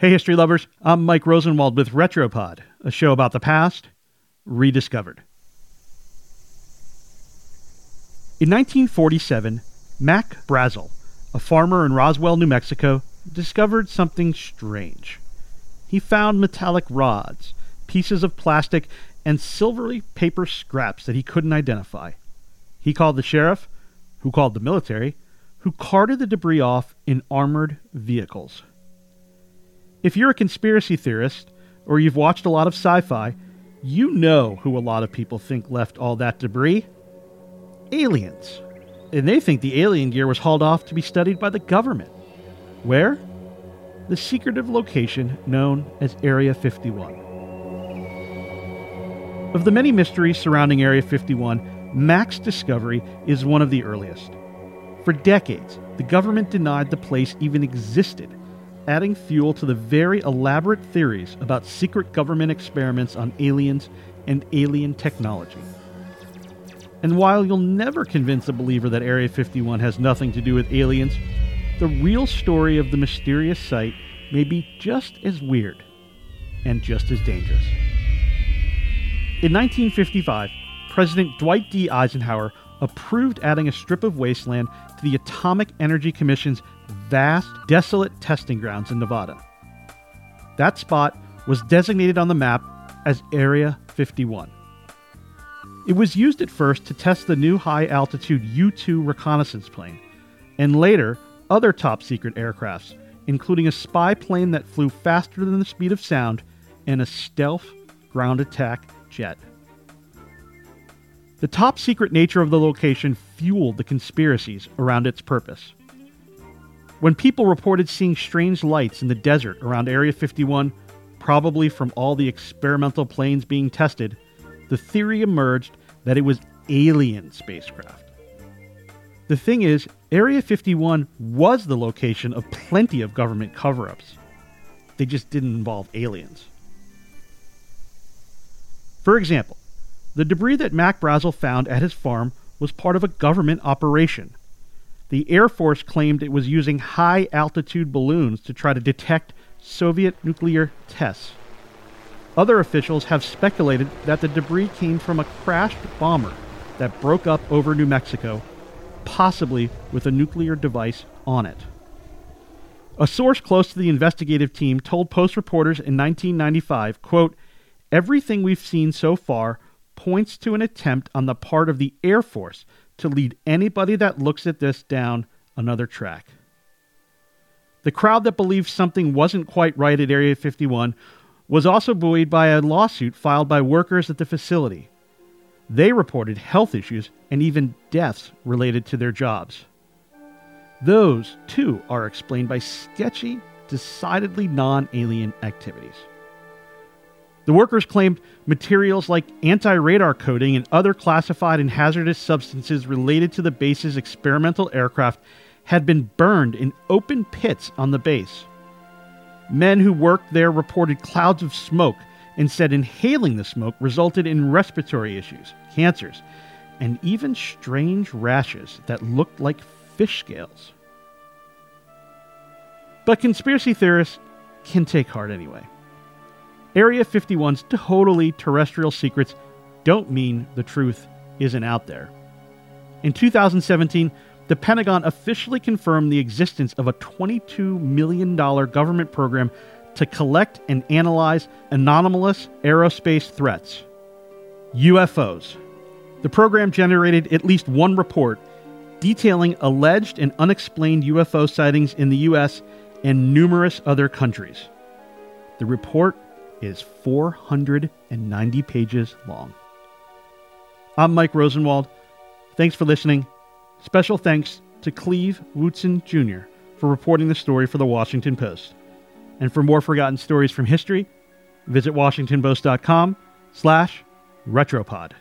Hey, history lovers, I'm Mike Rosenwald with Retropod, a show about the past rediscovered. In 1947, Mac Brazel, a farmer in Roswell, New Mexico, discovered something strange. He found metallic rods, pieces of plastic, and silvery paper scraps that he couldn't identify. He called the sheriff, who called the military, who carted the debris off in armored vehicles. If you're a conspiracy theorist, or you've watched a lot of sci fi, you know who a lot of people think left all that debris aliens. And they think the alien gear was hauled off to be studied by the government. Where? The secretive location known as Area 51. Of the many mysteries surrounding Area 51, Mac's discovery is one of the earliest. For decades, the government denied the place even existed adding fuel to the very elaborate theories about secret government experiments on aliens and alien technology. And while you'll never convince a believer that Area 51 has nothing to do with aliens, the real story of the mysterious site may be just as weird and just as dangerous. In 1955, President Dwight D. Eisenhower approved adding a strip of wasteland to the Atomic Energy Commission's vast, desolate testing grounds in Nevada. That spot was designated on the map as Area 51. It was used at first to test the new high altitude U 2 reconnaissance plane, and later other top secret aircrafts, including a spy plane that flew faster than the speed of sound and a stealth ground attack jet. The top secret nature of the location fueled the conspiracies around its purpose. When people reported seeing strange lights in the desert around Area 51, probably from all the experimental planes being tested, the theory emerged that it was alien spacecraft. The thing is, Area 51 was the location of plenty of government cover ups. They just didn't involve aliens. For example, the debris that Mac Brazel found at his farm was part of a government operation the Air Force claimed it was using high altitude balloons to try to detect Soviet nuclear tests. Other officials have speculated that the debris came from a crashed bomber that broke up over New Mexico, possibly with a nuclear device on it. A source close to the investigative team told Post reporters in 1995, quote, "Everything we've seen so far points to an attempt on the part of the Air Force to lead anybody that looks at this down another track. The crowd that believed something wasn't quite right at Area 51 was also buoyed by a lawsuit filed by workers at the facility. They reported health issues and even deaths related to their jobs. Those, too, are explained by sketchy, decidedly non alien activities. The workers claimed materials like anti radar coating and other classified and hazardous substances related to the base's experimental aircraft had been burned in open pits on the base. Men who worked there reported clouds of smoke and said inhaling the smoke resulted in respiratory issues, cancers, and even strange rashes that looked like fish scales. But conspiracy theorists can take heart anyway. Area 51's totally terrestrial secrets don't mean the truth isn't out there. In 2017, the Pentagon officially confirmed the existence of a $22 million government program to collect and analyze anomalous aerospace threats UFOs. The program generated at least one report detailing alleged and unexplained UFO sightings in the U.S. and numerous other countries. The report is 490 pages long. I'm Mike Rosenwald. Thanks for listening. Special thanks to Cleve Wootson Jr. for reporting the story for the Washington Post. And for more forgotten stories from history, visit washingtonpost.com slash retropod.